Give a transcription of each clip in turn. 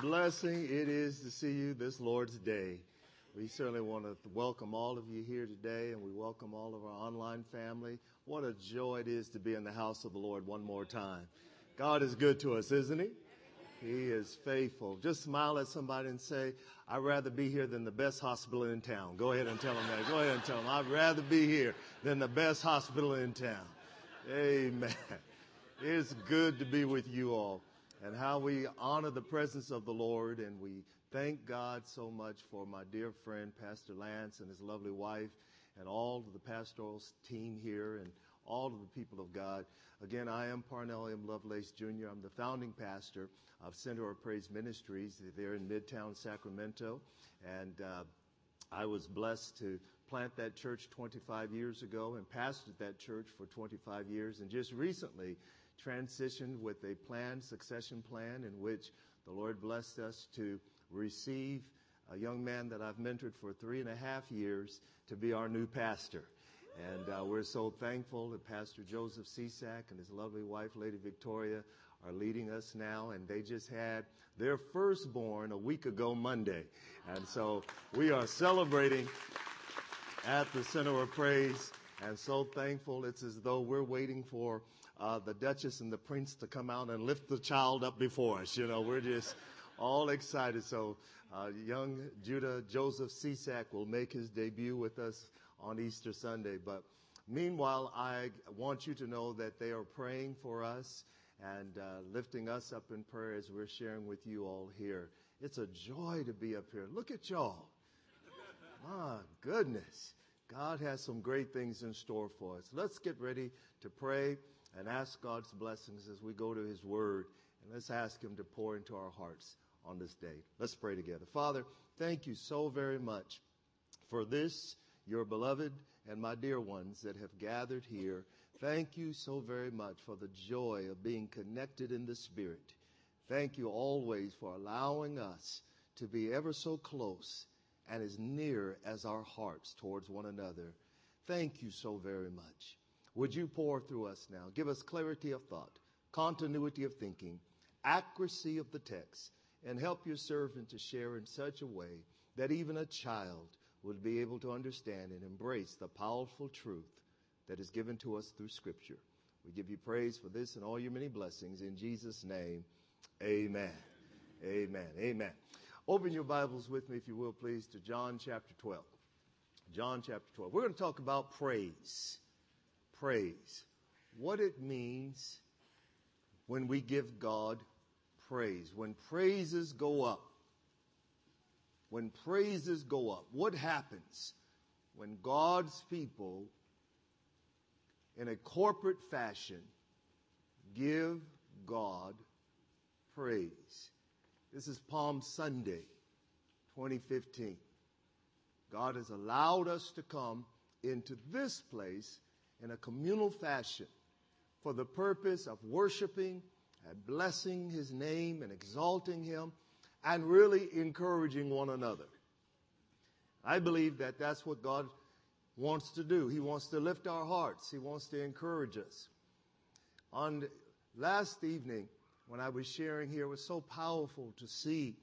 blessing it is to see you this Lord's Day. We certainly want to welcome all of you here today and we welcome all of our online family. What a joy it is to be in the house of the Lord one more time. God is good to us, isn't he? He is faithful. Just smile at somebody and say, I'd rather be here than the best hospital in town. Go ahead and tell them that. Go ahead and tell them, I'd rather be here than the best hospital in town. Amen. It's good to be with you all and how we honor the presence of the Lord and we thank God so much for my dear friend, Pastor Lance and his lovely wife and all of the pastoral team here and all of the people of God. Again, I am Parnell M. Lovelace Jr. I'm the founding pastor of Center of Praise Ministries. They're in Midtown Sacramento. And uh, I was blessed to plant that church 25 years ago and pastored that church for 25 years. And just recently transitioned with a planned succession plan in which the Lord blessed us to receive a young man that I've mentored for three and a half years to be our new pastor. And uh, we're so thankful that Pastor Joseph Cisak and his lovely wife, Lady Victoria, are leading us now. And they just had their firstborn a week ago Monday. And so we are celebrating at the Center of Praise and so thankful. It's as though we're waiting for uh, the Duchess and the Prince to come out and lift the child up before us. You know, we're just all excited. So uh, young Judah Joseph Cisak will make his debut with us on Easter Sunday. But meanwhile, I want you to know that they are praying for us and uh, lifting us up in prayer as we're sharing with you all here. It's a joy to be up here. Look at y'all. My goodness. God has some great things in store for us. Let's get ready to pray and ask God's blessings as we go to His Word. And let's ask Him to pour into our hearts on this day. Let's pray together. Father, thank you so very much for this your beloved and my dear ones that have gathered here. Thank you so very much for the joy of being connected in the Spirit. Thank you always for allowing us to be ever so close and as near as our hearts towards one another. Thank you so very much. Would you pour through us now? Give us clarity of thought, continuity of thinking, accuracy of the text, and help your servant to share in such a way that even a child would be able to understand and embrace the powerful truth that is given to us through Scripture. We give you praise for this and all your many blessings. In Jesus' name, amen. Amen. Amen. Open your Bibles with me, if you will, please, to John chapter 12. John chapter 12. We're going to talk about praise. Praise. What it means when we give God praise. When praises go up when praises go up, what happens when God's people, in a corporate fashion, give God praise? This is Palm Sunday, 2015. God has allowed us to come into this place in a communal fashion for the purpose of worshiping and blessing His name and exalting Him and really encouraging one another. I believe that that's what God wants to do. He wants to lift our hearts. He wants to encourage us. On last evening, when I was sharing here, it was so powerful to see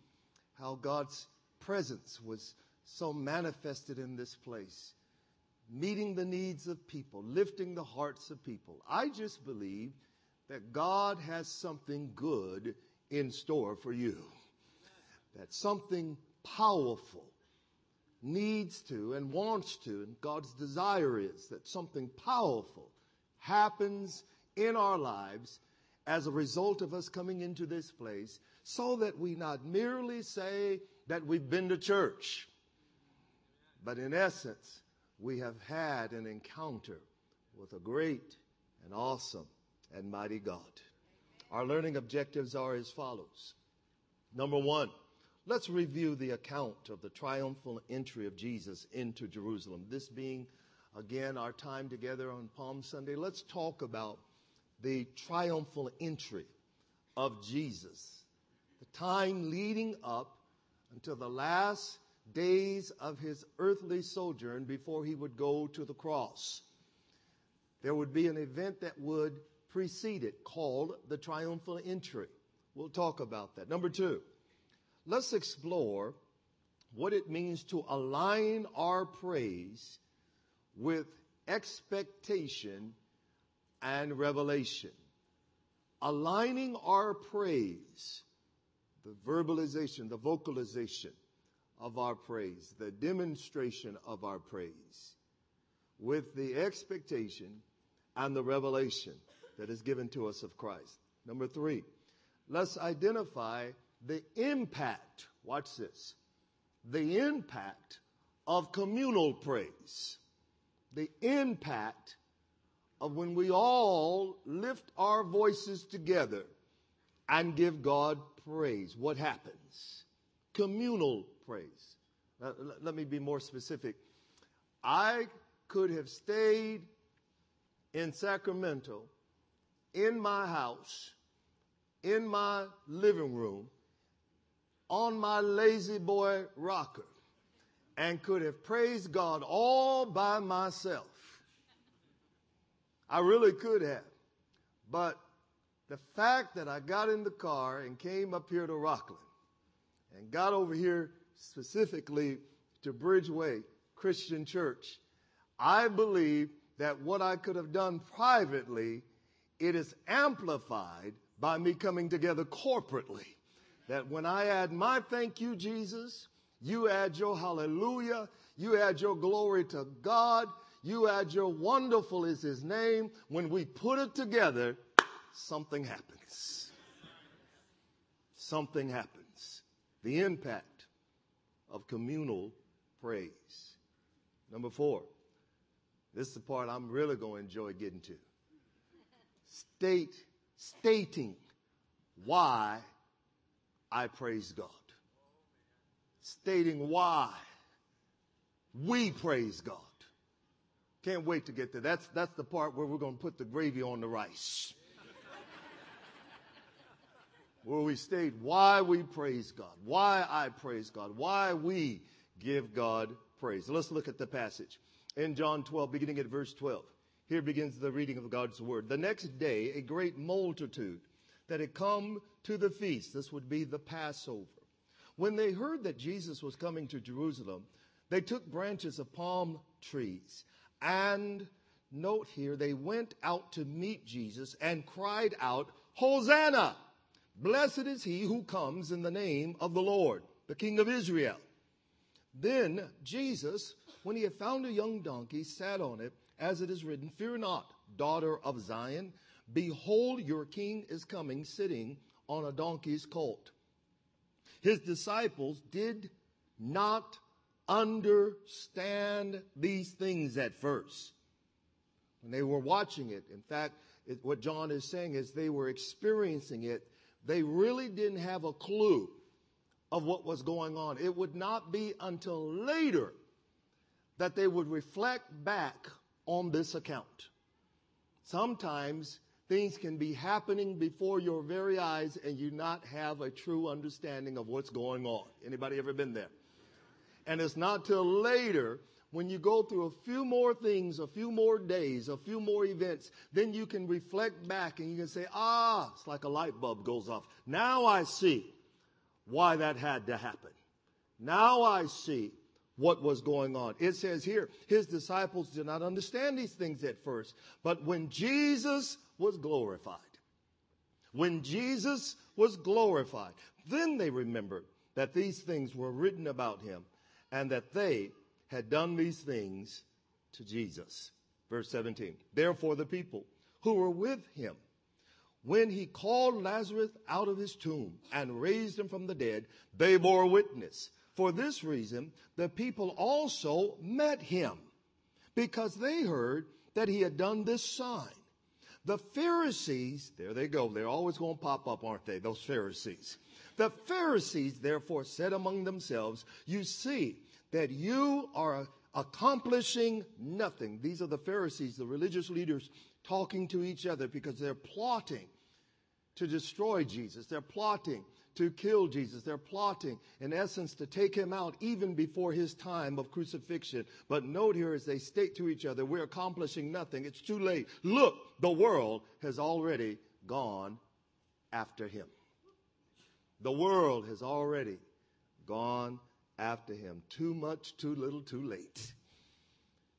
how God's presence was so manifested in this place, meeting the needs of people, lifting the hearts of people. I just believe that God has something good in store for you that something powerful needs to and wants to, and God's desire is that something powerful happens in our lives as a result of us coming into this place so that we not merely say that we've been to church, but in essence, we have had an encounter with a great and awesome and mighty God. Our learning objectives are as follows. Number one, Let's review the account of the triumphal entry of Jesus into Jerusalem. This being, again, our time together on Palm Sunday, let's talk about the triumphal entry of Jesus. The time leading up until the last days of his earthly sojourn before he would go to the cross. There would be an event that would precede it called the triumphal entry. We'll talk about that. Number two, let's explore what it means to align our praise with expectation and revelation. Aligning our praise, the verbalization, the vocalization of our praise, the demonstration of our praise with the expectation and the revelation that is given to us of Christ. Number three, let's identify the impact, watch this, the impact of communal praise. The impact of when we all lift our voices together and give God praise. What happens? Communal praise. Now, let me be more specific. I could have stayed in Sacramento, in my house, in my living room, on my La-Z-Boy rocker, and could have praised God all by myself. I really could have. But the fact that I got in the car and came up here to Rocklin and got over here specifically to Bridgeway Christian Church, I believe that what I could have done privately, it is amplified by me coming together corporately. That when I add my thank you, Jesus, you add your hallelujah, you add your glory to God, you add your wonderful is his name. When we put it together, something happens. Something happens. The impact of communal praise. Number four, this is the part I'm really going to enjoy getting to. State, stating why I praise God. Stating why we praise God. Can't wait to get there. That's, that's the part where we're going to put the gravy on the rice. Where we state why we praise God, why I praise God, why we give God praise. Let's look at the passage in John 12, beginning at verse 12. Here begins the reading of God's word. The next day, a great multitude that had come to the feast, this would be the Passover. When they heard that Jesus was coming to Jerusalem, they took branches of palm trees and note here, they went out to meet Jesus and cried out, Hosanna! Blessed is he who comes in the name of the Lord, the King of Israel. Then Jesus, when he had found a young donkey, sat on it, as it is written, Fear not, daughter of Zion. Behold, your king is coming, sitting on a donkey's colt. His disciples did not understand these things at first. When they were watching it, in fact, it, what John is saying is they were experiencing it. They really didn't have a clue of what was going on. It would not be until later that they would reflect back on this account. Sometimes things can be happening before your very eyes and you not have a true understanding of what's going on. Anybody ever been there? And it's not till later when you go through a few more things, a few more days, a few more events, then you can reflect back and you can say, ah, it's like a light bulb goes off. Now I see why that had to happen. Now I see what was going on. It says here, his disciples did not understand these things at first, but when Jesus was glorified, when Jesus was glorified, then they remembered that these things were written about him and that they had done these things to Jesus. Verse 17. Therefore, the people who were with him, when he called Lazarus out of his tomb and raised him from the dead, they bore witness. For this reason, the people also met him because they heard that he had done this sign. The Pharisees, there they go, they're always going to pop up, aren't they? Those Pharisees. The Pharisees therefore said among themselves, You see that you are accomplishing nothing. These are the Pharisees, the religious leaders, talking to each other because they're plotting to destroy Jesus. They're plotting to kill Jesus. They're plotting, in essence, to take him out even before his time of crucifixion. But note here as they state to each other, we're accomplishing nothing. It's too late. Look, the world has already gone after him. The world has already gone after him. Too much, too little, too late.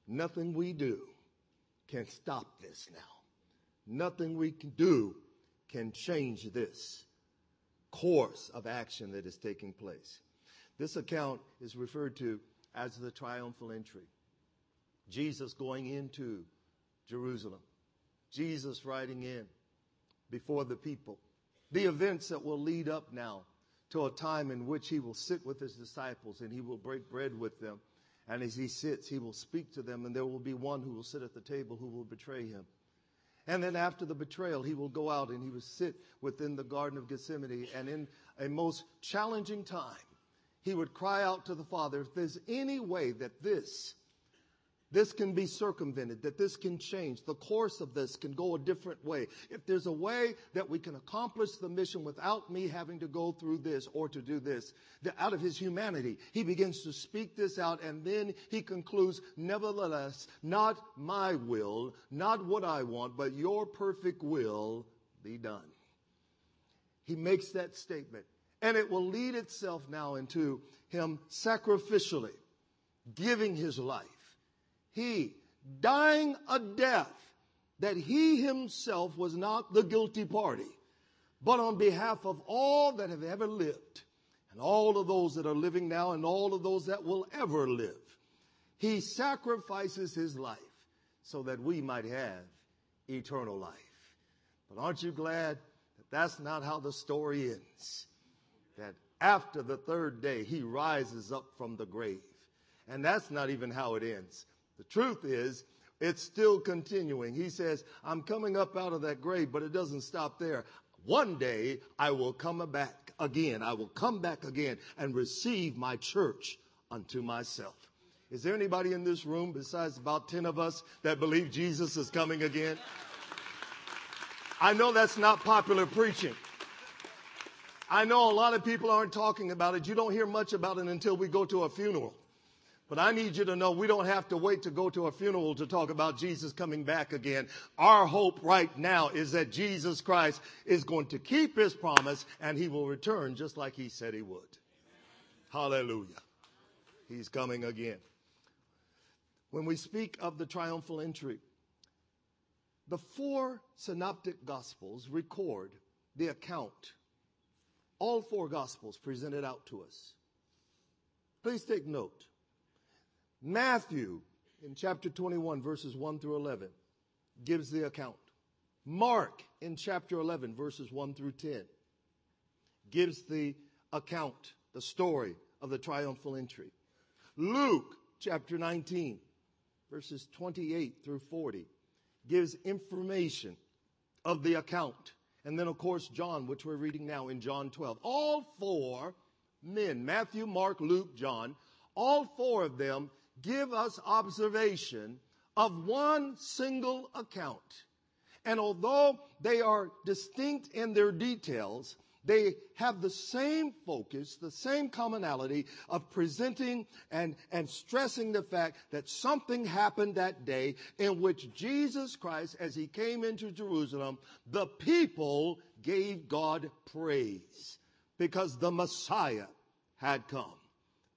Nothing we do can stop this now. Nothing we can do can change this course of action that is taking place. This account is referred to as the triumphal entry. Jesus going into Jerusalem. Jesus riding in before the people. The events that will lead up now to a time in which he will sit with his disciples and he will break bread with them. And as he sits, he will speak to them, and there will be one who will sit at the table who will betray him. And then after the betrayal, he will go out and he will sit within the Garden of Gethsemane. And in a most challenging time, he would cry out to the Father, if there's any way that this this can be circumvented, that this can change. The course of this can go a different way. If there's a way that we can accomplish the mission without me having to go through this or to do this, out of his humanity, he begins to speak this out and then he concludes, nevertheless, not my will, not what I want, but your perfect will be done. He makes that statement and it will lead itself now into him sacrificially giving his life he, dying a death that he himself was not the guilty party, but on behalf of all that have ever lived, and all of those that are living now, and all of those that will ever live. He sacrifices his life so that we might have eternal life. But aren't you glad that that's not how the story ends? That after the third day, he rises up from the grave. And that's not even how it ends. The truth is, it's still continuing. He says, I'm coming up out of that grave, but it doesn't stop there. One day I will come back again. I will come back again and receive my church unto myself. Is there anybody in this room besides about 10 of us that believe Jesus is coming again? I know that's not popular preaching. I know a lot of people aren't talking about it. You don't hear much about it until we go to a funeral. But I need you to know we don't have to wait to go to a funeral to talk about Jesus coming back again. Our hope right now is that Jesus Christ is going to keep his promise and he will return just like he said he would. Hallelujah. He's coming again. When we speak of the triumphal entry, the four synoptic gospels record the account. All four gospels presented out to us. Please take note. Matthew, in chapter 21, verses 1 through 11, gives the account. Mark, in chapter 11, verses 1 through 10, gives the account, the story of the triumphal entry. Luke, chapter 19, verses 28 through 40, gives information of the account. And then, of course, John, which we're reading now in John 12. All four men, Matthew, Mark, Luke, John, all four of them give us observation of one single account. And although they are distinct in their details, they have the same focus, the same commonality of presenting and, and stressing the fact that something happened that day in which Jesus Christ, as he came into Jerusalem, the people gave God praise because the Messiah had come.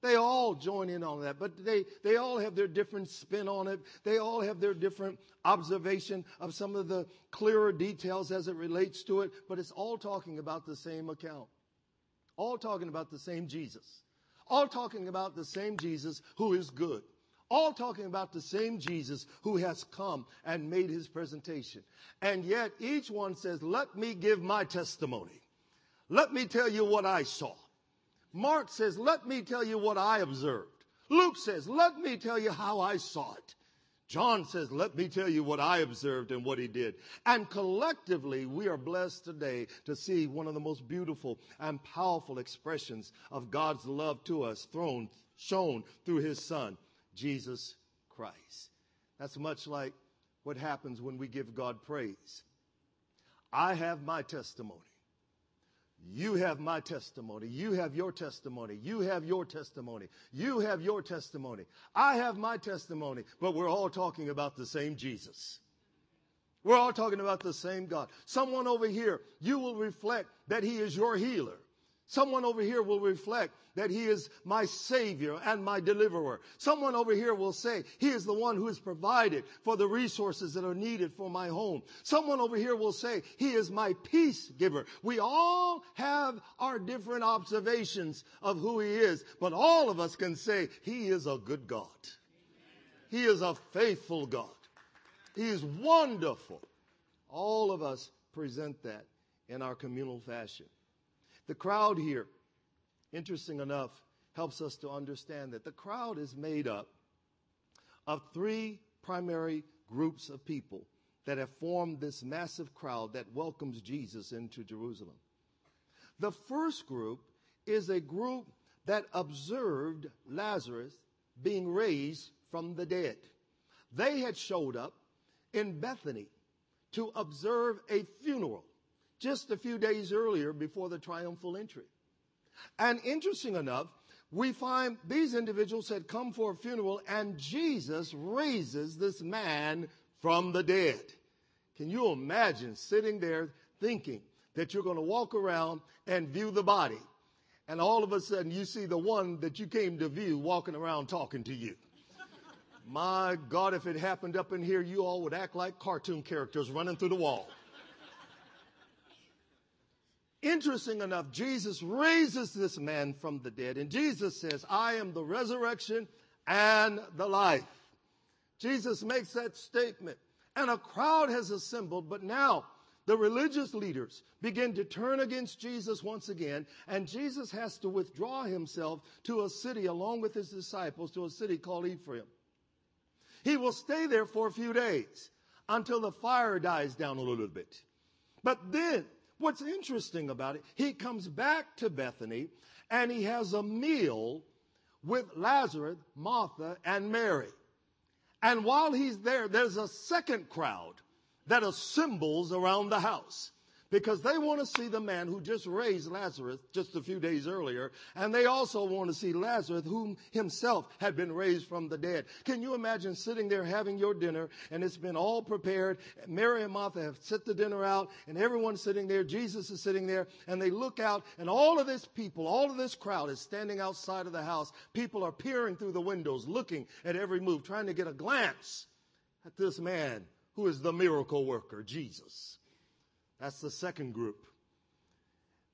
They all join in on that, but they, they all have their different spin on it. They all have their different observation of some of the clearer details as it relates to it, but it's all talking about the same account. All talking about the same Jesus. All talking about the same Jesus who is good. All talking about the same Jesus who has come and made his presentation. And yet each one says, let me give my testimony. Let me tell you what I saw. Mark says, let me tell you what I observed. Luke says, let me tell you how I saw it. John says, let me tell you what I observed and what he did. And collectively, we are blessed today to see one of the most beautiful and powerful expressions of God's love to us thrown, shown through his son, Jesus Christ. That's much like what happens when we give God praise. I have my testimony. You have my testimony. You have your testimony. You have your testimony. You have your testimony. I have my testimony. But we're all talking about the same Jesus. We're all talking about the same God. Someone over here, you will reflect that He is your healer. Someone over here will reflect that he is my savior and my deliverer. Someone over here will say he is the one who has provided for the resources that are needed for my home. Someone over here will say he is my peace giver. We all have our different observations of who he is, but all of us can say he is a good God. He is a faithful God. He is wonderful. All of us present that in our communal fashion. The crowd here, interesting enough, helps us to understand that the crowd is made up of three primary groups of people that have formed this massive crowd that welcomes Jesus into Jerusalem. The first group is a group that observed Lazarus being raised from the dead. They had showed up in Bethany to observe a funeral just a few days earlier before the triumphal entry. And interesting enough, we find these individuals had come for a funeral and Jesus raises this man from the dead. Can you imagine sitting there thinking that you're going to walk around and view the body and all of a sudden you see the one that you came to view walking around talking to you? My God, if it happened up in here, you all would act like cartoon characters running through the wall. Interesting enough, Jesus raises this man from the dead, and Jesus says, I am the resurrection and the life. Jesus makes that statement, and a crowd has assembled, but now the religious leaders begin to turn against Jesus once again, and Jesus has to withdraw himself to a city along with his disciples to a city called Ephraim. He will stay there for a few days until the fire dies down a little bit. But then What's interesting about it, he comes back to Bethany and he has a meal with Lazarus, Martha, and Mary. And while he's there, there's a second crowd that assembles around the house because they want to see the man who just raised Lazarus just a few days earlier. And they also want to see Lazarus, whom himself had been raised from the dead. Can you imagine sitting there having your dinner and it's been all prepared? Mary and Martha have set the dinner out and everyone's sitting there. Jesus is sitting there and they look out and all of this people, all of this crowd is standing outside of the house. People are peering through the windows, looking at every move, trying to get a glance at this man who is the miracle worker, Jesus. That's the second group.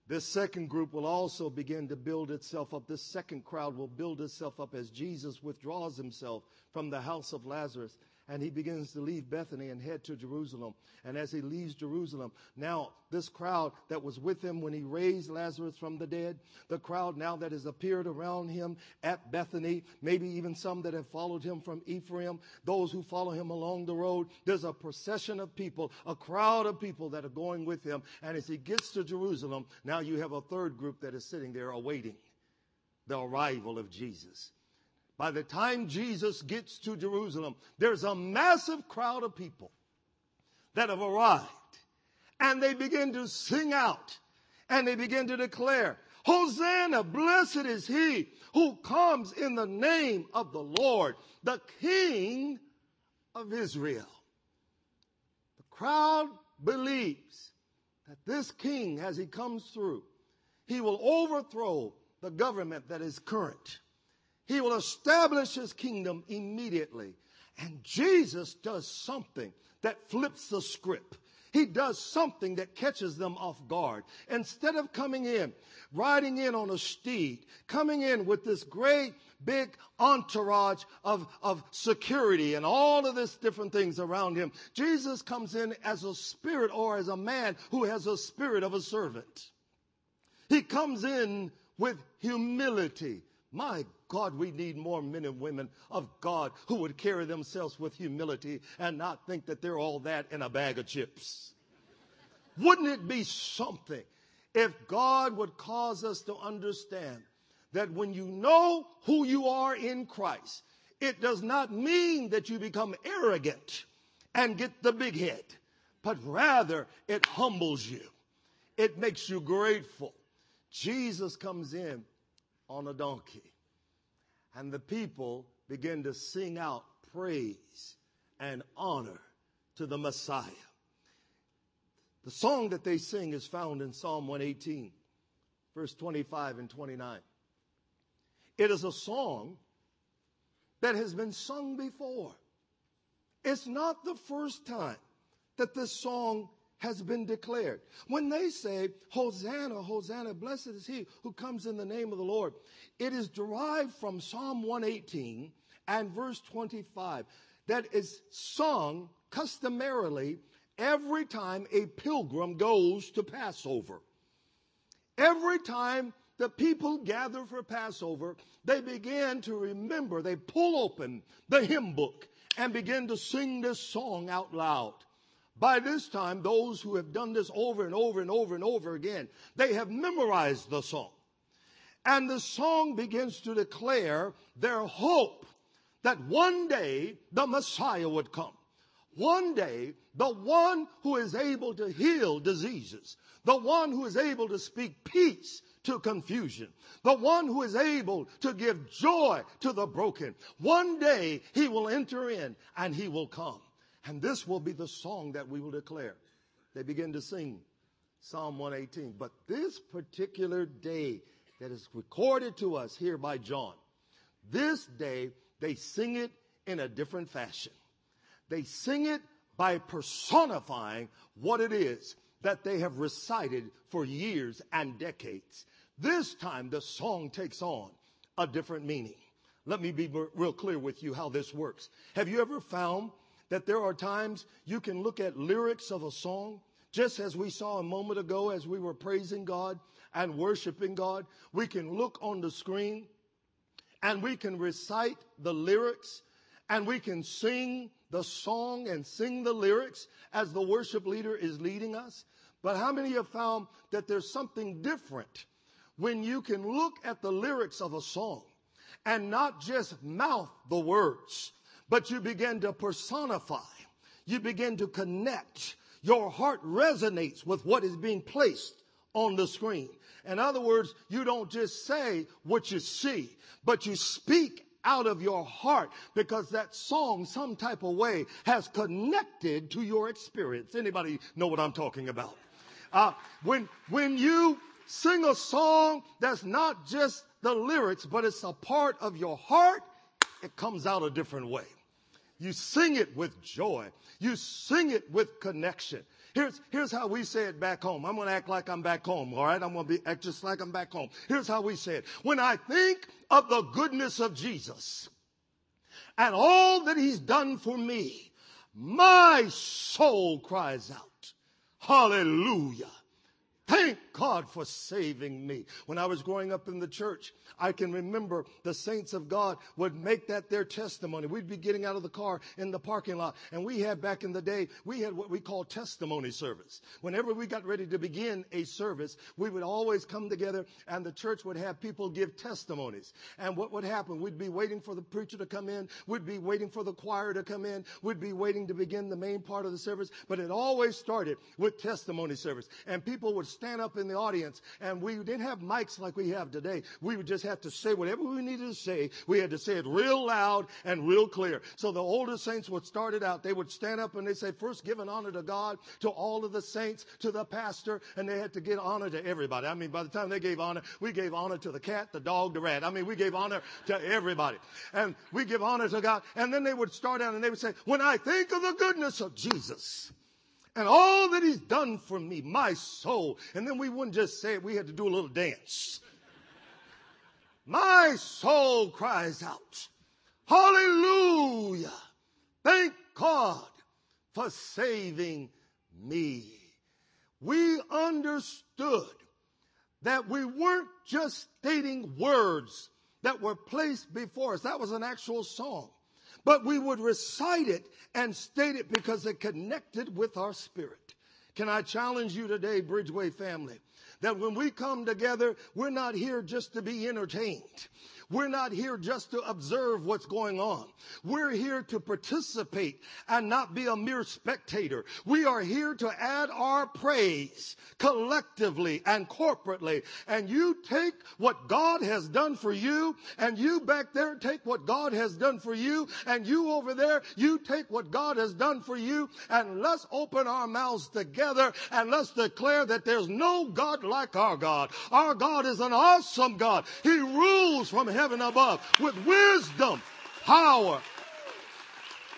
This second group will also begin to build itself up. This second crowd will build itself up as Jesus withdraws himself from the house of Lazarus and he begins to leave Bethany and head to Jerusalem. And as he leaves Jerusalem, now this crowd that was with him when he raised Lazarus from the dead, the crowd now that has appeared around him at Bethany, maybe even some that have followed him from Ephraim, those who follow him along the road, there's a procession of people, a crowd of people that are going with him. And as he gets to Jerusalem, now you have a third group that is sitting there awaiting the arrival of Jesus. By the time Jesus gets to Jerusalem, there's a massive crowd of people that have arrived and they begin to sing out and they begin to declare, Hosanna, blessed is he who comes in the name of the Lord, the King of Israel. The crowd believes that this king, as he comes through, he will overthrow the government that is current. He will establish his kingdom immediately. And Jesus does something that flips the script. He does something that catches them off guard. Instead of coming in, riding in on a steed, coming in with this great big entourage of, of security and all of this different things around him, Jesus comes in as a spirit or as a man who has a spirit of a servant. He comes in with humility. My God, we need more men and women of God who would carry themselves with humility and not think that they're all that in a bag of chips. Wouldn't it be something if God would cause us to understand that when you know who you are in Christ, it does not mean that you become arrogant and get the big head, but rather it humbles you. It makes you grateful. Jesus comes in on a donkey and the people begin to sing out praise and honor to the Messiah. The song that they sing is found in Psalm 118. verse 25 and 29. It is a song that has been sung before. It's not the first time that this song has been declared. When they say, Hosanna, Hosanna, blessed is he who comes in the name of the Lord, it is derived from Psalm 118 and verse 25 that is sung customarily every time a pilgrim goes to Passover. Every time the people gather for Passover, they begin to remember, they pull open the hymn book and begin to sing this song out loud. By this time, those who have done this over and over and over and over again, they have memorized the song. And the song begins to declare their hope that one day the Messiah would come. One day, the one who is able to heal diseases, the one who is able to speak peace to confusion, the one who is able to give joy to the broken, one day he will enter in and he will come. And this will be the song that we will declare. They begin to sing Psalm 118. But this particular day that is recorded to us here by John, this day they sing it in a different fashion. They sing it by personifying what it is that they have recited for years and decades. This time the song takes on a different meaning. Let me be real clear with you how this works. Have you ever found that there are times you can look at lyrics of a song, just as we saw a moment ago as we were praising God and worshiping God? We can look on the screen and we can recite the lyrics and we can sing the song and sing the lyrics as the worship leader is leading us. But how many have found that there's something different when you can look at the lyrics of a song and not just mouth the words, but you begin to personify. You begin to connect. Your heart resonates with what is being placed on the screen. In other words, you don't just say what you see, but you speak out of your heart because that song some type of way has connected to your experience. Anybody know what I'm talking about? Uh, when, when you sing a song that's not just the lyrics, but it's a part of your heart, it comes out a different way. You sing it with joy. You sing it with connection. Here's, here's how we say it back home. I'm going to act like I'm back home, all right? I'm going to be act just like I'm back home. Here's how we say it. When I think of the goodness of Jesus and all that he's done for me, my soul cries out, hallelujah. Thank God for saving me. When I was growing up in the church, I can remember the saints of God would make that their testimony. We'd be getting out of the car in the parking lot, and we had back in the day, we had what we call testimony service. Whenever we got ready to begin a service, we would always come together, and the church would have people give testimonies. And what would happen? We'd be waiting for the preacher to come in, we'd be waiting for the choir to come in, we'd be waiting to begin the main part of the service, but it always started with testimony service. And people would stand up in the audience and we didn't have mics like we have today. We would just have to say whatever we needed to say. We had to say it real loud and real clear. So the older saints would start it out. They would stand up and they say, first give an honor to God, to all of the saints, to the pastor, and they had to give honor to everybody. I mean, by the time they gave honor, we gave honor to the cat, the dog, the rat. I mean, we gave honor to everybody. And we give honor to God. And then they would start out and they would say, when I think of the goodness of Jesus, and all that he's done for me, my soul. And then we wouldn't just say it, we had to do a little dance. my soul cries out, Hallelujah! Thank God for saving me. We understood that we weren't just stating words that were placed before us. That was an actual song but we would recite it and state it because it connected with our spirit. Can I challenge you today, Bridgeway family, that when we come together, we're not here just to be entertained. We're not here just to observe what's going on. We're here to participate and not be a mere spectator. We are here to add our praise collectively and corporately. And you take what God has done for you and you back there take what God has done for you and you over there, you take what God has done for you and let's open our mouths together and let's declare that there's no God like our God. Our God is an awesome God. He rules from heaven above with wisdom, power,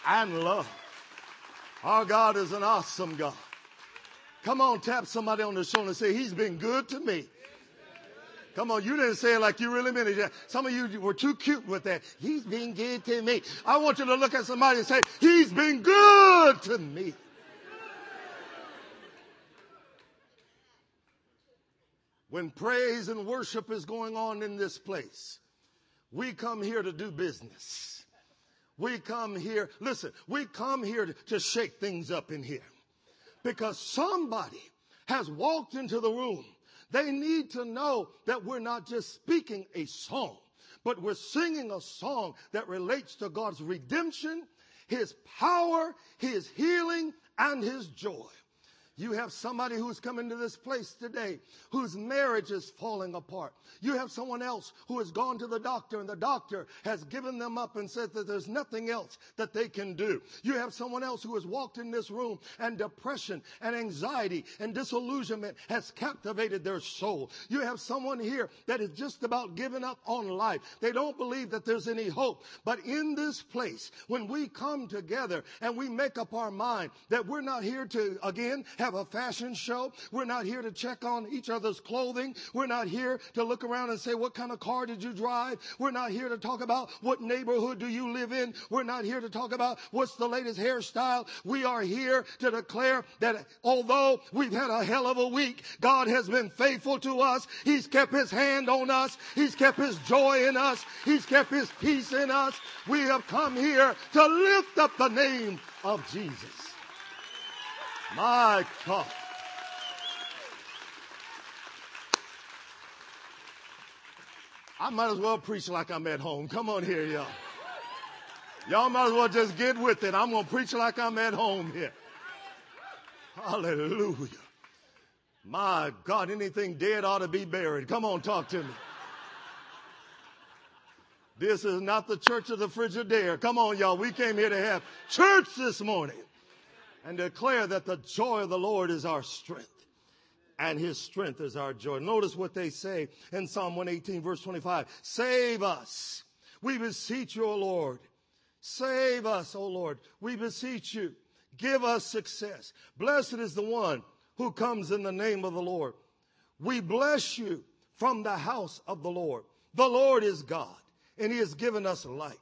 and love. Our God is an awesome God. Come on, tap somebody on the shoulder and say, He's been good to me. Come on, you didn't say it like you really meant it. Some of you were too cute with that. He's been good to me. I want you to look at somebody and say, He's been good to me. When praise and worship is going on in this place, we come here to do business. We come here, listen, we come here to, to shake things up in here because somebody has walked into the room. They need to know that we're not just speaking a song, but we're singing a song that relates to God's redemption, His power, His healing, and His joy. You have somebody who's come into this place today whose marriage is falling apart. You have someone else who has gone to the doctor and the doctor has given them up and said that there's nothing else that they can do. You have someone else who has walked in this room and depression and anxiety and disillusionment has captivated their soul. You have someone here that is just about giving up on life. They don't believe that there's any hope. But in this place, when we come together and we make up our mind that we're not here to, again, have a fashion show. We're not here to check on each other's clothing. We're not here to look around and say, what kind of car did you drive? We're not here to talk about what neighborhood do you live in. We're not here to talk about what's the latest hairstyle. We are here to declare that although we've had a hell of a week, God has been faithful to us. He's kept his hand on us. He's kept his joy in us. He's kept his peace in us. We have come here to lift up the name of Jesus. My God. I might as well preach like I'm at home. Come on here, y'all. Y'all might as well just get with it. I'm going to preach like I'm at home here. Hallelujah. My God, anything dead ought to be buried. Come on, talk to me. This is not the church of the Frigidaire. Come on, y'all. We came here to have church this morning and declare that the joy of the Lord is our strength and his strength is our joy. Notice what they say in Psalm 118 verse 25. Save us. We beseech you, O Lord. Save us, O Lord. We beseech you. Give us success. Blessed is the one who comes in the name of the Lord. We bless you from the house of the Lord. The Lord is God and he has given us light.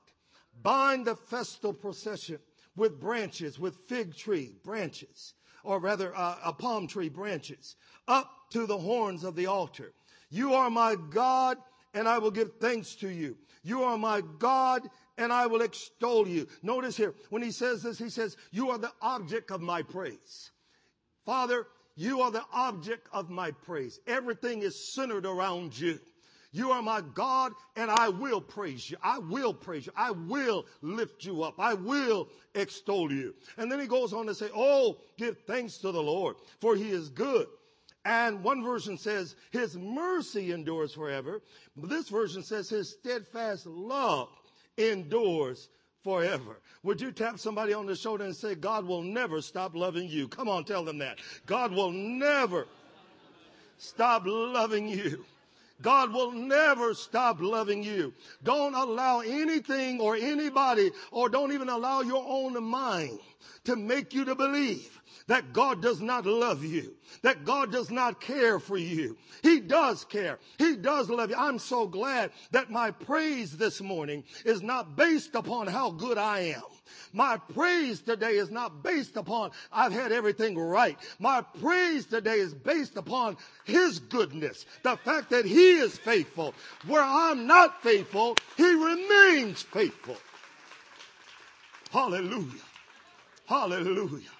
Bind the festal procession with branches, with fig tree branches, or rather uh, a palm tree branches, up to the horns of the altar. You are my God, and I will give thanks to you. You are my God, and I will extol you. Notice here, when he says this, he says, You are the object of my praise. Father, you are the object of my praise. Everything is centered around you. You are my God and I will praise you. I will praise you. I will lift you up. I will extol you. And then he goes on to say, Oh, give thanks to the Lord for he is good. And one version says his mercy endures forever. This version says his steadfast love endures forever. Would you tap somebody on the shoulder and say, God will never stop loving you? Come on, tell them that. God will never stop loving you. God will never stop loving you. Don't allow anything or anybody, or don't even allow your own mind to make you to believe that God does not love you, that God does not care for you. He does care. He does love you. I'm so glad that my praise this morning is not based upon how good I am. My praise today is not based upon I've had everything right. My praise today is based upon His goodness. The fact that He is faithful. Where I'm not faithful, He remains faithful. Hallelujah. Hallelujah.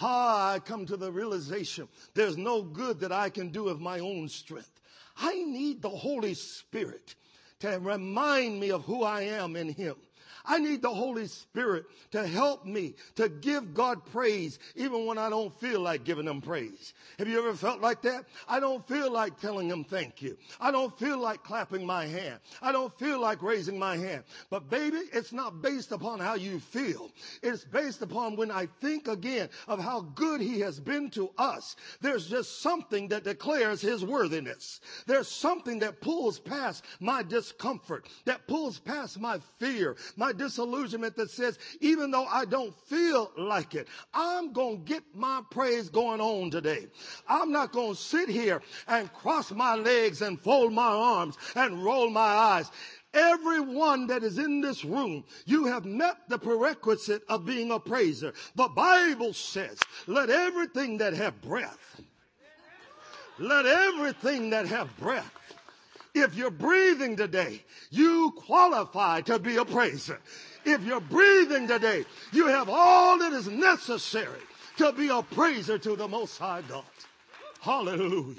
Ah, I come to the realization there's no good that I can do of my own strength. I need the Holy Spirit to remind me of who I am in Him. I need the Holy Spirit to help me to give God praise even when I don't feel like giving him praise. Have you ever felt like that? I don't feel like telling him thank you. I don't feel like clapping my hand. I don't feel like raising my hand. But baby, it's not based upon how you feel. It's based upon when I think again of how good he has been to us. There's just something that declares his worthiness. There's something that pulls past my discomfort, that pulls past my fear, my disillusionment that says, even though I don't feel like it, I'm going to get my praise going on today. I'm not going to sit here and cross my legs and fold my arms and roll my eyes. Everyone that is in this room, you have met the prerequisite of being a praiser. The Bible says, let everything that have breath, let everything that have breath if you're breathing today, you qualify to be a praiser. If you're breathing today, you have all that is necessary to be a praiser to the Most High God. Hallelujah.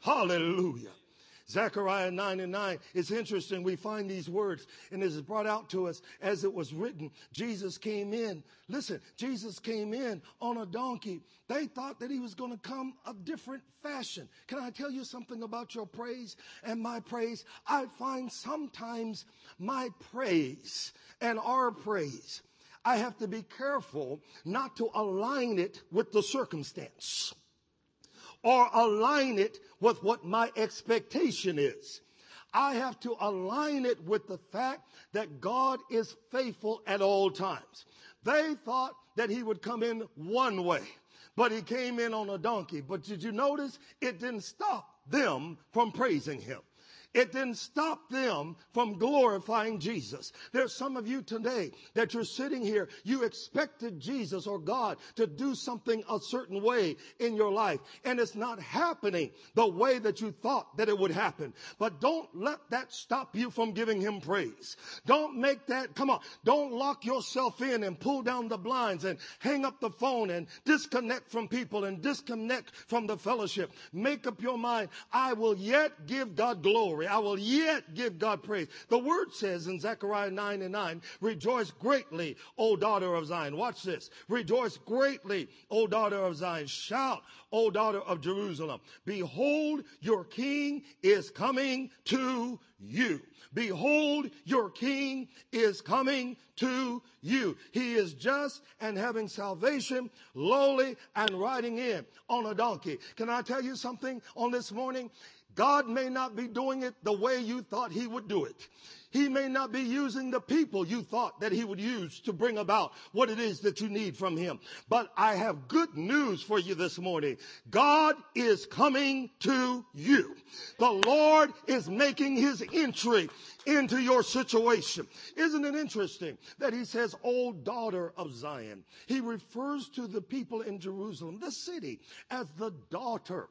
Hallelujah. Zechariah 9 and 9. It's interesting. We find these words and it is brought out to us as it was written. Jesus came in. Listen, Jesus came in on a donkey. They thought that he was going to come a different fashion. Can I tell you something about your praise and my praise? I find sometimes my praise and our praise, I have to be careful not to align it with the circumstance or align it with what my expectation is. I have to align it with the fact that God is faithful at all times. They thought that he would come in one way, but he came in on a donkey. But did you notice it didn't stop them from praising him? It didn't stop them from glorifying Jesus. There's some of you today that you're sitting here, you expected Jesus or God to do something a certain way in your life, and it's not happening the way that you thought that it would happen. But don't let that stop you from giving him praise. Don't make that, come on, don't lock yourself in and pull down the blinds and hang up the phone and disconnect from people and disconnect from the fellowship. Make up your mind, I will yet give God glory glory. I will yet give God praise. The word says in Zechariah 9 and 9, rejoice greatly, O daughter of Zion. Watch this. Rejoice greatly, O daughter of Zion. Shout, O daughter of Jerusalem. Behold, your king is coming to you. Behold, your king is coming to you. He is just and having salvation, lowly and riding in on a donkey. Can I tell you something on this morning? God may not be doing it the way you thought he would do it. He may not be using the people you thought that he would use to bring about what it is that you need from him. But I have good news for you this morning. God is coming to you. The Lord is making his entry into your situation. Isn't it interesting that he says, old daughter of Zion? He refers to the people in Jerusalem, the city, as the daughter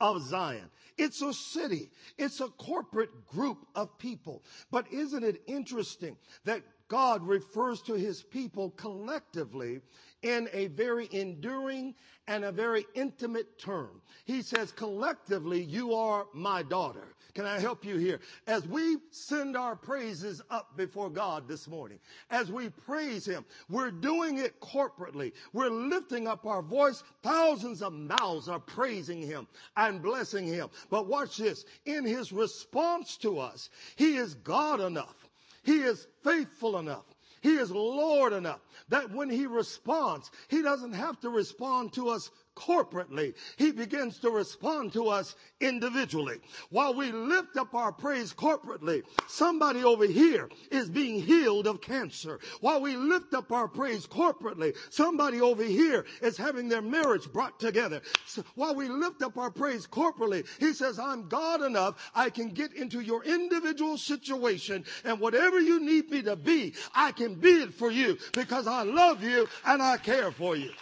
of Zion. It's a city. It's a corporate group of people. But isn't it interesting that God refers to his people collectively in a very enduring and a very intimate term. He says, collectively, you are my daughter. Can I help you here? As we send our praises up before God this morning, as we praise Him, we're doing it corporately. We're lifting up our voice. Thousands of mouths are praising Him and blessing Him. But watch this. In His response to us, He is God enough. He is faithful enough. He is Lord enough that when he responds, he doesn't have to respond to us corporately. He begins to respond to us individually. While we lift up our praise corporately, somebody over here is being healed of cancer. While we lift up our praise corporately, somebody over here is having their marriage brought together. So while we lift up our praise corporately, he says, I'm God enough. I can get into your individual situation and whatever you need me to be, I can be it for you because I love you and I care for you.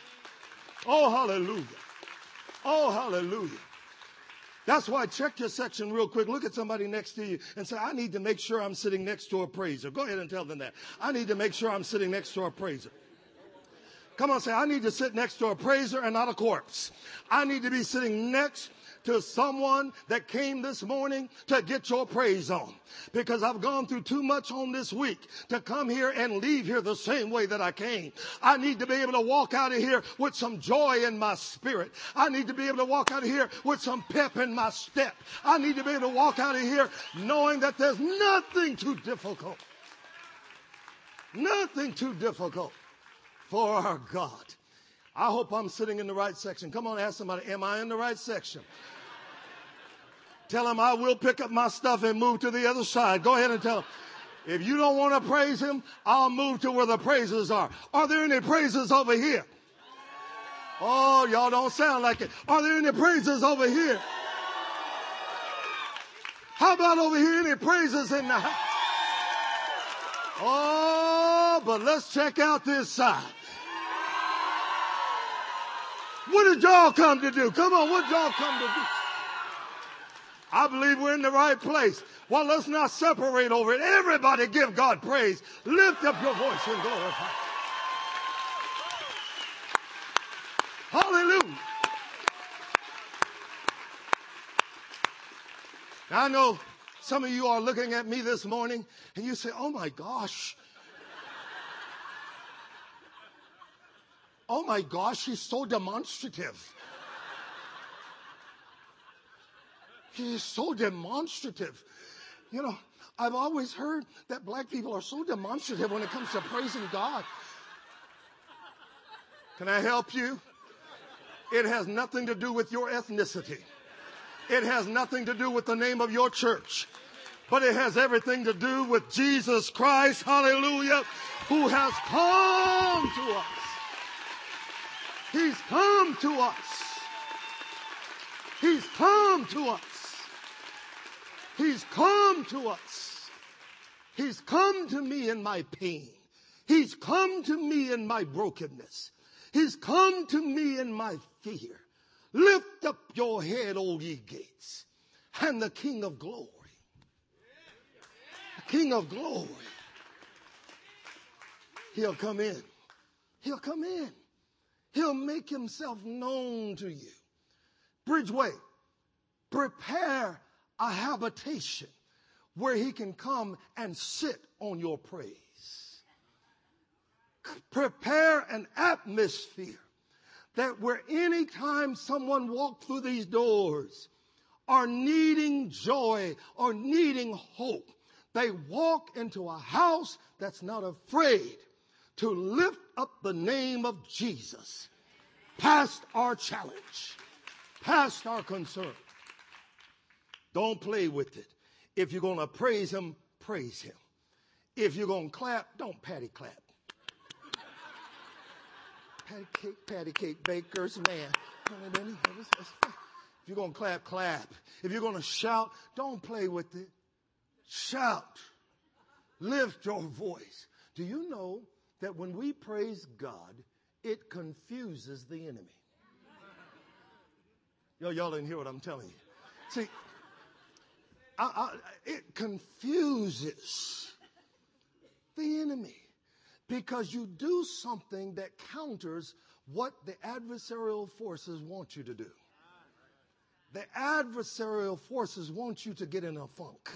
Oh, hallelujah. Oh, hallelujah. That's why check your section real quick. Look at somebody next to you and say, I need to make sure I'm sitting next to a praiser. Go ahead and tell them that. I need to make sure I'm sitting next to a praiser. Come on, say, I need to sit next to a praiser and not a corpse. I need to be sitting next to someone that came this morning to get your praise on. Because I've gone through too much on this week to come here and leave here the same way that I came. I need to be able to walk out of here with some joy in my spirit. I need to be able to walk out of here with some pep in my step. I need to be able to walk out of here knowing that there's nothing too difficult. Nothing too difficult for our God. I hope I'm sitting in the right section. Come on, ask somebody, am I in the right section? Tell him I will pick up my stuff and move to the other side. Go ahead and tell him. If you don't want to praise him, I'll move to where the praises are. Are there any praises over here? Oh, y'all don't sound like it. Are there any praises over here? How about over here? Any praises in the house? Oh, but let's check out this side. What did y'all come to do? Come on, what did y'all come to do? I believe we're in the right place. Well, let's not separate over it. Everybody give God praise. Lift up your voice and glorify. Hallelujah. I know some of you are looking at me this morning and you say, oh my gosh. Oh my gosh, she's so demonstrative. He is so demonstrative. You know, I've always heard that black people are so demonstrative when it comes to praising God. Can I help you? It has nothing to do with your ethnicity. It has nothing to do with the name of your church. But it has everything to do with Jesus Christ, hallelujah, who has come to us. He's come to us. He's come to us. He's come to us. He's come to me in my pain. He's come to me in my brokenness. He's come to me in my fear. Lift up your head, O ye gates, and the King of glory. The King of glory. He'll come in. He'll come in. He'll make himself known to you. Bridgeway, prepare a habitation where he can come and sit on your praise. Prepare an atmosphere that where anytime someone walked through these doors are needing joy or needing hope, they walk into a house that's not afraid to lift up the name of Jesus past our challenge, past our concern. Don't play with it. If you're going to praise him, praise him. If you're going to clap, don't patty clap. patty cake, patty cake, bakers, man. If you're going to clap, clap. If you're going to shout, don't play with it. Shout. Lift your voice. Do you know that when we praise God, it confuses the enemy? Yo, y'all didn't hear what I'm telling you. See, I, I, it confuses the enemy because you do something that counters what the adversarial forces want you to do. The adversarial forces want you to get in a funk,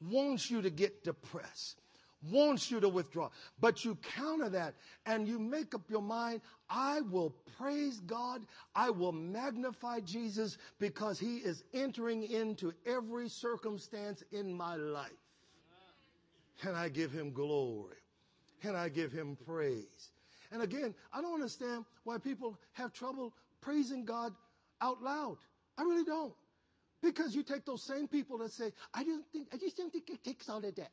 wants you to get depressed, wants you to withdraw. But you counter that and you make up your mind, I will praise God. I will magnify Jesus because he is entering into every circumstance in my life. And I give him glory. And I give him praise. And again, I don't understand why people have trouble praising God out loud. I really don't. Because you take those same people that say, I don't think, I just don't think it takes all of that.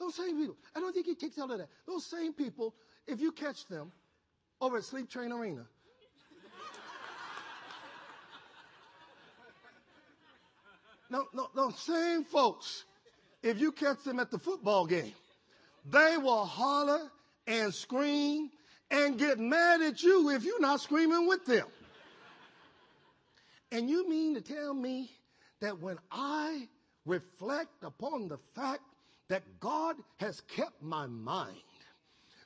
Those same people. I don't think he takes out of that. Those same people, if you catch them over at Sleep Train Arena, no, no, no, same folks, if you catch them at the football game, they will holler and scream and get mad at you if you're not screaming with them. And you mean to tell me that when I reflect upon the fact that God has kept my mind,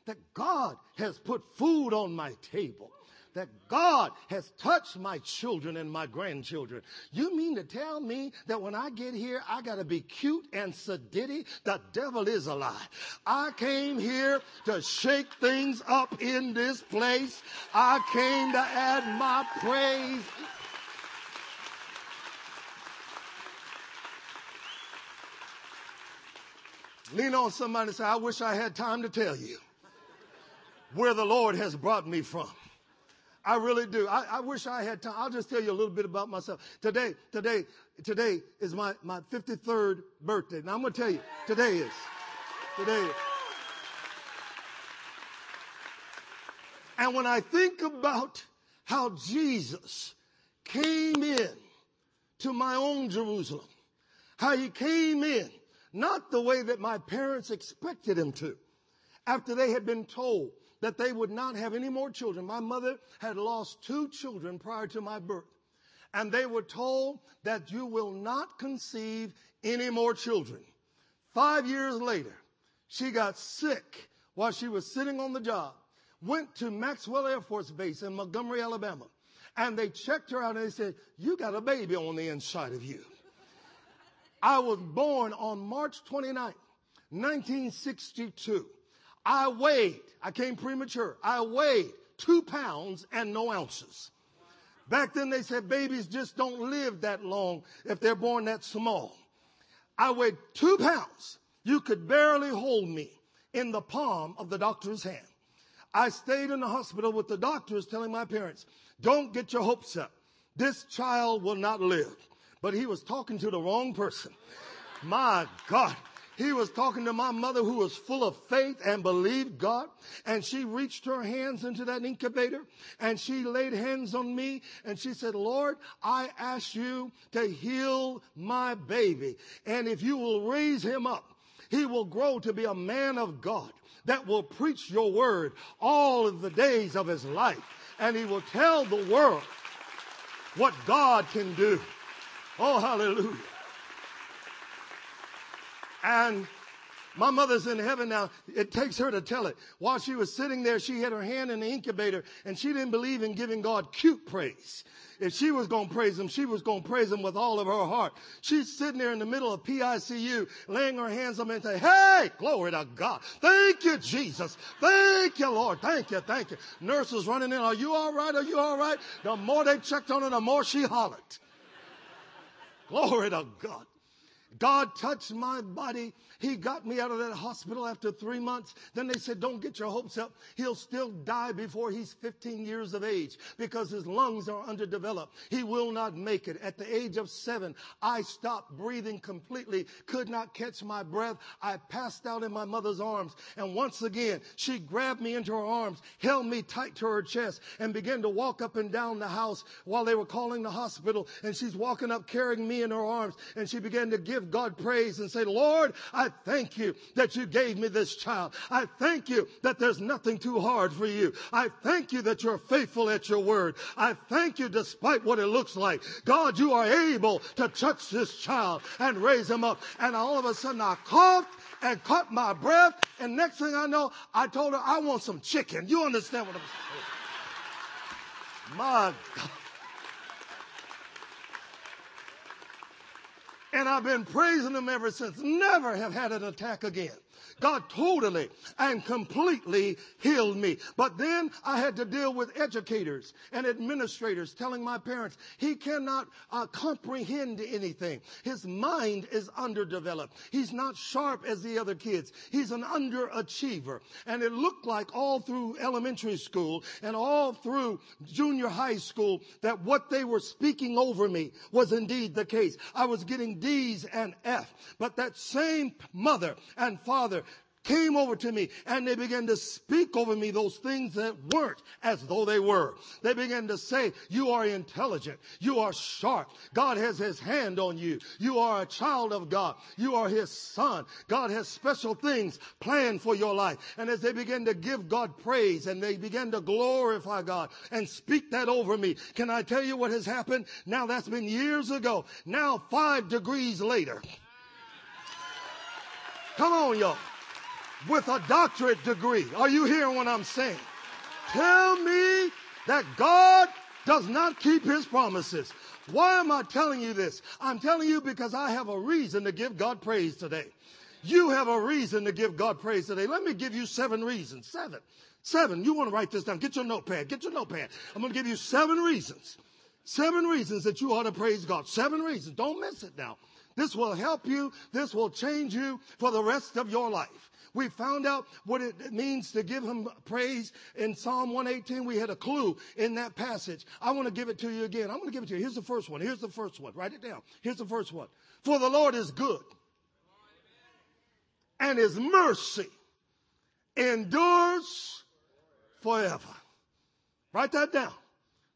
that God has put food on my table, that God has touched my children and my grandchildren. You mean to tell me that when I get here, I got to be cute and sedity? The devil is a lie. I came here to shake things up in this place. I came to add my praise. Lean on somebody and say, I wish I had time to tell you where the Lord has brought me from. I really do. I, I, wish I had time. I'll just tell you a little bit about myself. Today, today, today is my, my 53rd birthday. Now I'm going to tell you, today is. Today is. And when I think about how Jesus came in to my own Jerusalem, how he came in, not the way that my parents expected him to, after they had been told that they would not have any more children. My mother had lost two children prior to my birth. And they were told that you will not conceive any more children. Five years later, she got sick while she was sitting on the job, went to Maxwell Air Force Base in Montgomery, Alabama, and they checked her out and they said, you got a baby on the inside of you. I was born on March 29, 1962. I weighed, I came premature. I weighed two pounds and no ounces. Back then they said babies just don't live that long if they're born that small. I weighed two pounds. You could barely hold me in the palm of the doctor's hand. I stayed in the hospital with the doctors telling my parents, don't get your hopes up. This child will not live. But he was talking to the wrong person. My God. He was talking to my mother who was full of faith and believed God. And she reached her hands into that incubator and she laid hands on me and she said, Lord, I ask you to heal my baby. And if you will raise him up, he will grow to be a man of God that will preach your word all of the days of his life. And he will tell the world what God can do. Oh, hallelujah. And my mother's in heaven now. It takes her to tell it. While she was sitting there, she had her hand in the incubator and she didn't believe in giving God cute praise. If she was going to praise him, she was going to praise him with all of her heart. She's sitting there in the middle of PICU, laying her hands on me and saying, Hey, glory to God. Thank you, Jesus. Thank you, Lord. Thank you. Thank you. Nurses running in. Are you all right? Are you all right? The more they checked on her, the more she hollered. Glory to God. God touched my body. He got me out of that hospital after three months. Then they said, don't get your hopes up. He'll still die before he's 15 years of age because his lungs are underdeveloped. He will not make it. At the age of seven, I stopped breathing completely, could not catch my breath. I passed out in my mother's arms. And once again, she grabbed me into her arms, held me tight to her chest and began to walk up and down the house while they were calling the hospital. And she's walking up carrying me in her arms and she began to give give God praise and say, Lord, I thank you that you gave me this child. I thank you that there's nothing too hard for you. I thank you that you're faithful at your word. I thank you despite what it looks like. God, you are able to touch this child and raise him up. And all of a sudden I coughed and caught my breath. And next thing I know, I told her, I want some chicken. You understand what I'm saying? My God. And I've been praising him ever since. Never have had an attack again. God totally and completely healed me. But then I had to deal with educators and administrators telling my parents he cannot uh, comprehend anything. His mind is underdeveloped. He's not sharp as the other kids. He's an underachiever. And it looked like all through elementary school and all through junior high school that what they were speaking over me was indeed the case. I was getting D's and F. But that same mother and father came over to me and they began to speak over me those things that weren't as though they were. They began to say, you are intelligent. You are sharp. God has his hand on you. You are a child of God. You are his son. God has special things planned for your life. And as they began to give God praise and they began to glorify God and speak that over me, can I tell you what has happened? Now that's been years ago. Now five degrees later. Come on, y'all. With a doctorate degree. Are you hearing what I'm saying? Tell me that God does not keep his promises. Why am I telling you this? I'm telling you because I have a reason to give God praise today. You have a reason to give God praise today. Let me give you seven reasons. Seven. Seven. You want to write this down. Get your notepad. Get your notepad. I'm going to give you seven reasons. Seven reasons that you ought to praise God. Seven reasons. Don't miss it now. This will help you. This will change you for the rest of your life. We found out what it means to give him praise in Psalm 118. We had a clue in that passage. I want to give it to you again. I'm going to give it to you. Here's the first one. Here's the first one. Write it down. Here's the first one. For the Lord is good and his mercy endures forever. Write that down.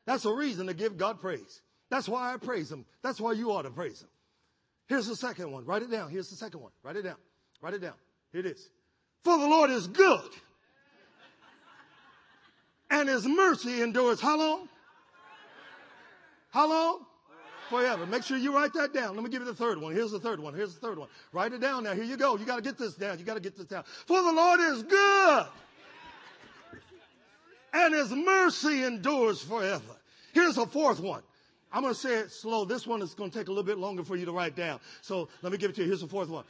That's a reason to give God praise. That's why I praise him. That's why you ought to praise him. Here's the second one. Write it down. Here's the second one. Write it down. Write it down. Here it is. For the Lord is good. And his mercy endures how long? How long? Forever. Make sure you write that down. Let me give you the third one. Here's the third one. Here's the third one. Write it down now. Here you go. You got to get this down. You got to get this down. For the Lord is good. And his mercy endures forever. Here's a fourth one. I'm going to say it slow. This one is going to take a little bit longer for you to write down. So let me give it to you. Here's the fourth one.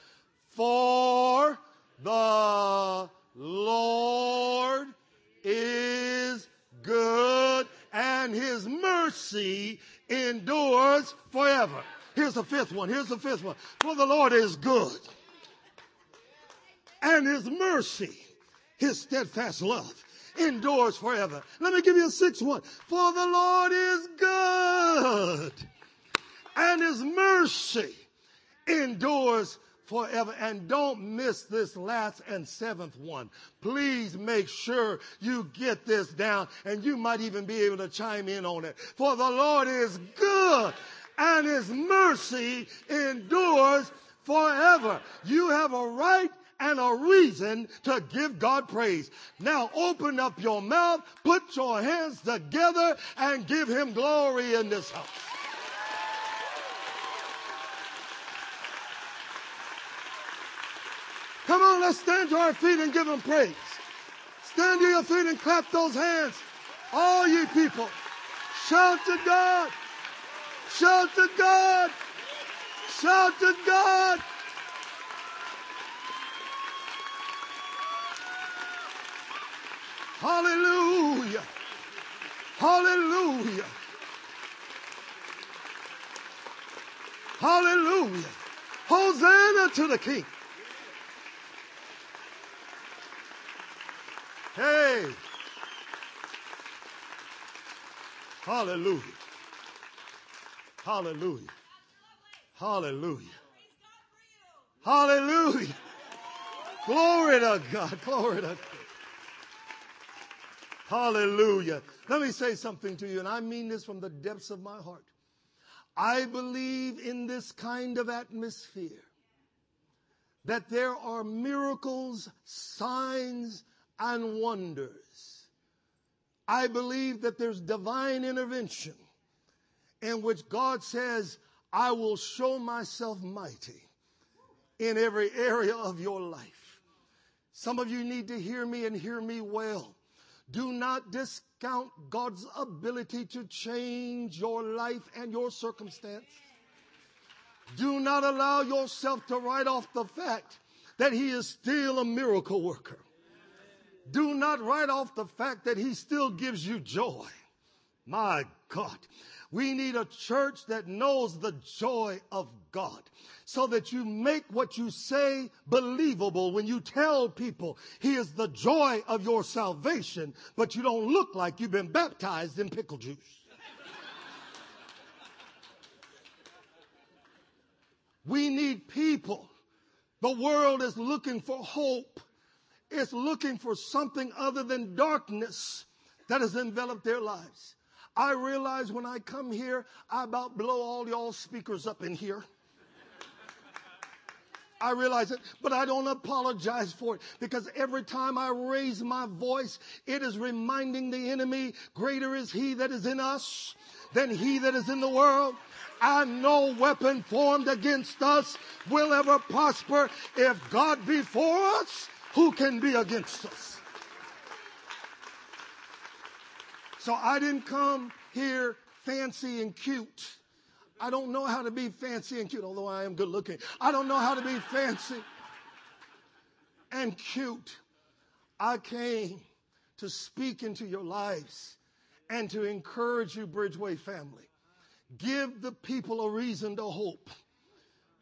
For the Lord is good and his mercy endures forever. Here's the fifth one. Here's the fifth one. For the Lord is good and his mercy, his steadfast love endures forever. Let me give you a sixth one. For the Lord is good and his mercy endures forever. And don't miss this last and seventh one. Please make sure you get this down and you might even be able to chime in on it. For the Lord is good and his mercy endures forever. You have a right and a reason to give God praise. Now open up your mouth, put your hands together and give him glory in this house. Come on, let's stand to our feet and give him praise. Stand to your feet and clap those hands. All ye people, shout to God. Shout to God. Shout to God. Hallelujah. Hallelujah. Hallelujah. Hosanna to the King. Hey. Hallelujah. Hallelujah. Hallelujah. Hallelujah. Glory to God. Glory to God. Hallelujah. Let me say something to you, and I mean this from the depths of my heart. I believe in this kind of atmosphere that there are miracles, signs, and wonders. I believe that there's divine intervention in which God says, I will show myself mighty in every area of your life. Some of you need to hear me and hear me well. Do not discount God's ability to change your life and your circumstance. Do not allow yourself to write off the fact that He is still a miracle worker do not write off the fact that he still gives you joy. My God. We need a church that knows the joy of God so that you make what you say believable when you tell people he is the joy of your salvation, but you don't look like you've been baptized in pickle juice. we need people. The world is looking for hope is looking for something other than darkness that has enveloped their lives. I realize when I come here, I about blow all y'all speakers up in here. I realize it, but I don't apologize for it because every time I raise my voice, it is reminding the enemy, greater is he that is in us than he that is in the world. And no weapon formed against us will ever prosper. If God be for us, who can be against us? So I didn't come here fancy and cute. I don't know how to be fancy and cute, although I am good looking. I don't know how to be fancy and cute. I came to speak into your lives and to encourage you, Bridgeway family. Give the people a reason to hope.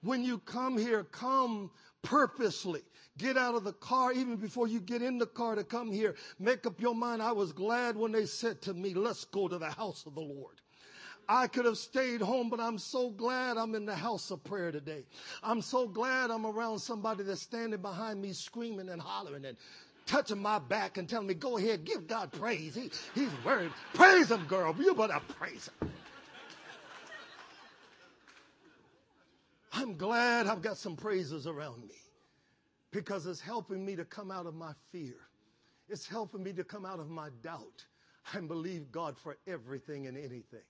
When you come here, come purposely. Get out of the car even before you get in the car to come here. Make up your mind. I was glad when they said to me, let's go to the house of the Lord. I could have stayed home, but I'm so glad I'm in the house of prayer today. I'm so glad I'm around somebody that's standing behind me screaming and hollering and touching my back and telling me, go ahead, give God praise. He, he's worried. Praise him, girl. You better praise him. I'm glad I've got some praises around me because it's helping me to come out of my fear. It's helping me to come out of my doubt and believe God for everything and anything.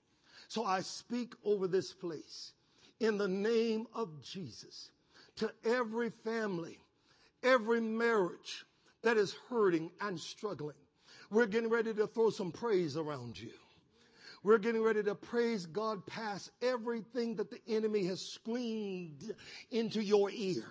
So I speak over this place in the name of Jesus to every family, every marriage that is hurting and struggling. We're getting ready to throw some praise around you. We're getting ready to praise God past everything that the enemy has screamed into your ear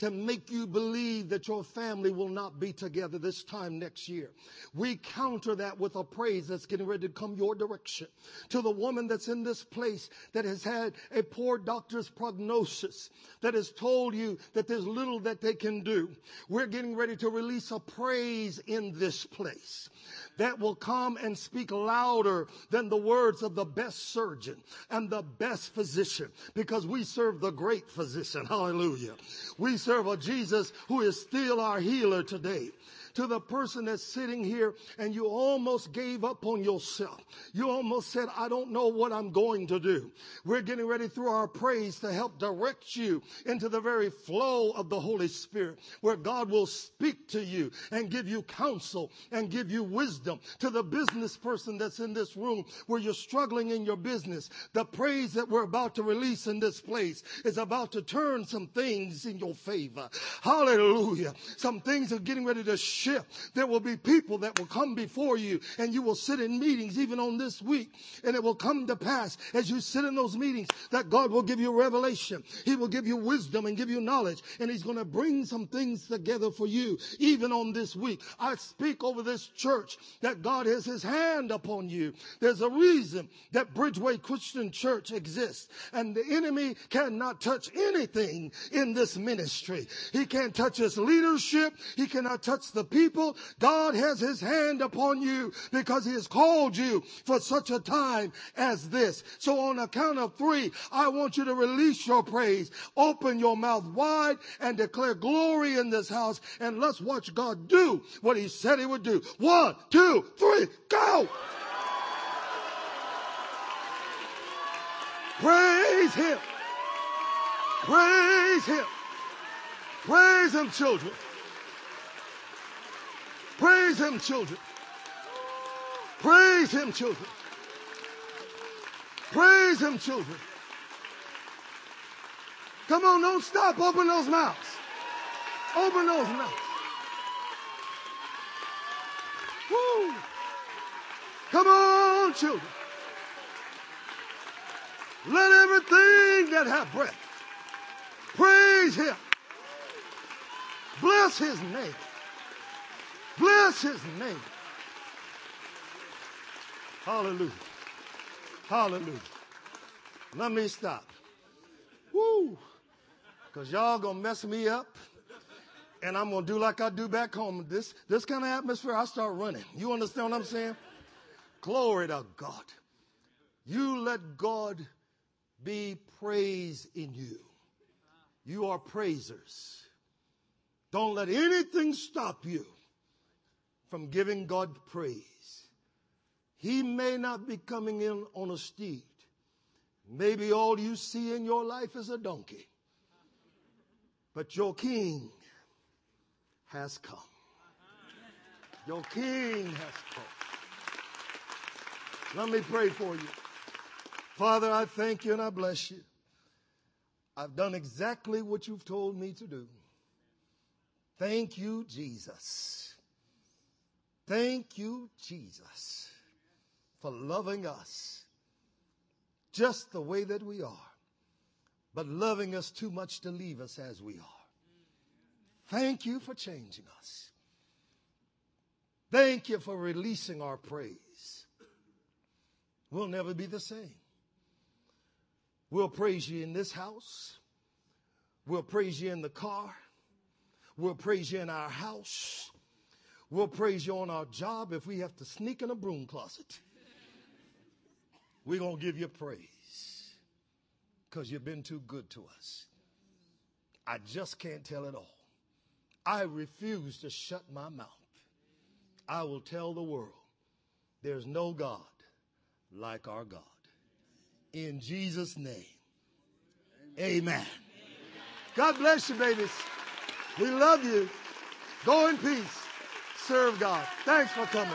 to make you believe that your family will not be together this time next year. We counter that with a praise that's getting ready to come your direction. To the woman that's in this place that has had a poor doctor's prognosis, that has told you that there's little that they can do. We're getting ready to release a praise in this place that will come and speak louder than the words of the best surgeon and the best physician because we serve the great physician. Hallelujah. We serve a Jesus who is still our healer today to the person that's sitting here and you almost gave up on yourself. You almost said, I don't know what I'm going to do. We're getting ready through our praise to help direct you into the very flow of the Holy Spirit where God will speak to you and give you counsel and give you wisdom to the business person that's in this room where you're struggling in your business. The praise that we're about to release in this place is about to turn some things in your favor. Hallelujah. Some things are getting ready to shift. There will be people that will come before you and you will sit in meetings even on this week and it will come to pass as you sit in those meetings that God will give you revelation. He will give you wisdom and give you knowledge and he's going to bring some things together for you even on this week. I speak over this church that God has his hand upon you. There's a reason that Bridgeway Christian Church exists and the enemy cannot touch anything in this ministry. He can't touch his leadership. He cannot touch the people, God has his hand upon you because he has called you for such a time as this. So on account of three, I want you to release your praise. Open your mouth wide and declare glory in this house and let's watch God do what he said he would do. One, two, three, go! Praise him. Praise him. Praise him, children. Praise him, children. Praise him, children. Praise him, children. Come on, don't stop. Open those mouths. Open those mouths. Woo. Come on, children. Let everything that have breath praise him. Bless his name. Bless his name. Hallelujah. Hallelujah. Let me stop. Woo. Because y'all going to mess me up. And I'm going to do like I do back home. This, this kind of atmosphere, I start running. You understand what I'm saying? Glory to God. You let God be praised in you. You are praisers. Don't let anything stop you from giving God praise. He may not be coming in on a steed. Maybe all you see in your life is a donkey. But your king has come. Your king has come. Let me pray for you. Father, I thank you and I bless you. I've done exactly what you've told me to do. Thank you, Jesus. Thank you, Jesus, for loving us just the way that we are, but loving us too much to leave us as we are. Thank you for changing us. Thank you for releasing our praise. We'll never be the same. We'll praise you in this house. We'll praise you in the car. We'll praise you in our house. We'll praise you on our job if we have to sneak in a broom closet. We're going to give you praise because you've been too good to us. I just can't tell it all. I refuse to shut my mouth. I will tell the world there's no God like our God. In Jesus' name, amen. God bless you, babies. We love you. Go in peace. Serve God. Thanks for coming.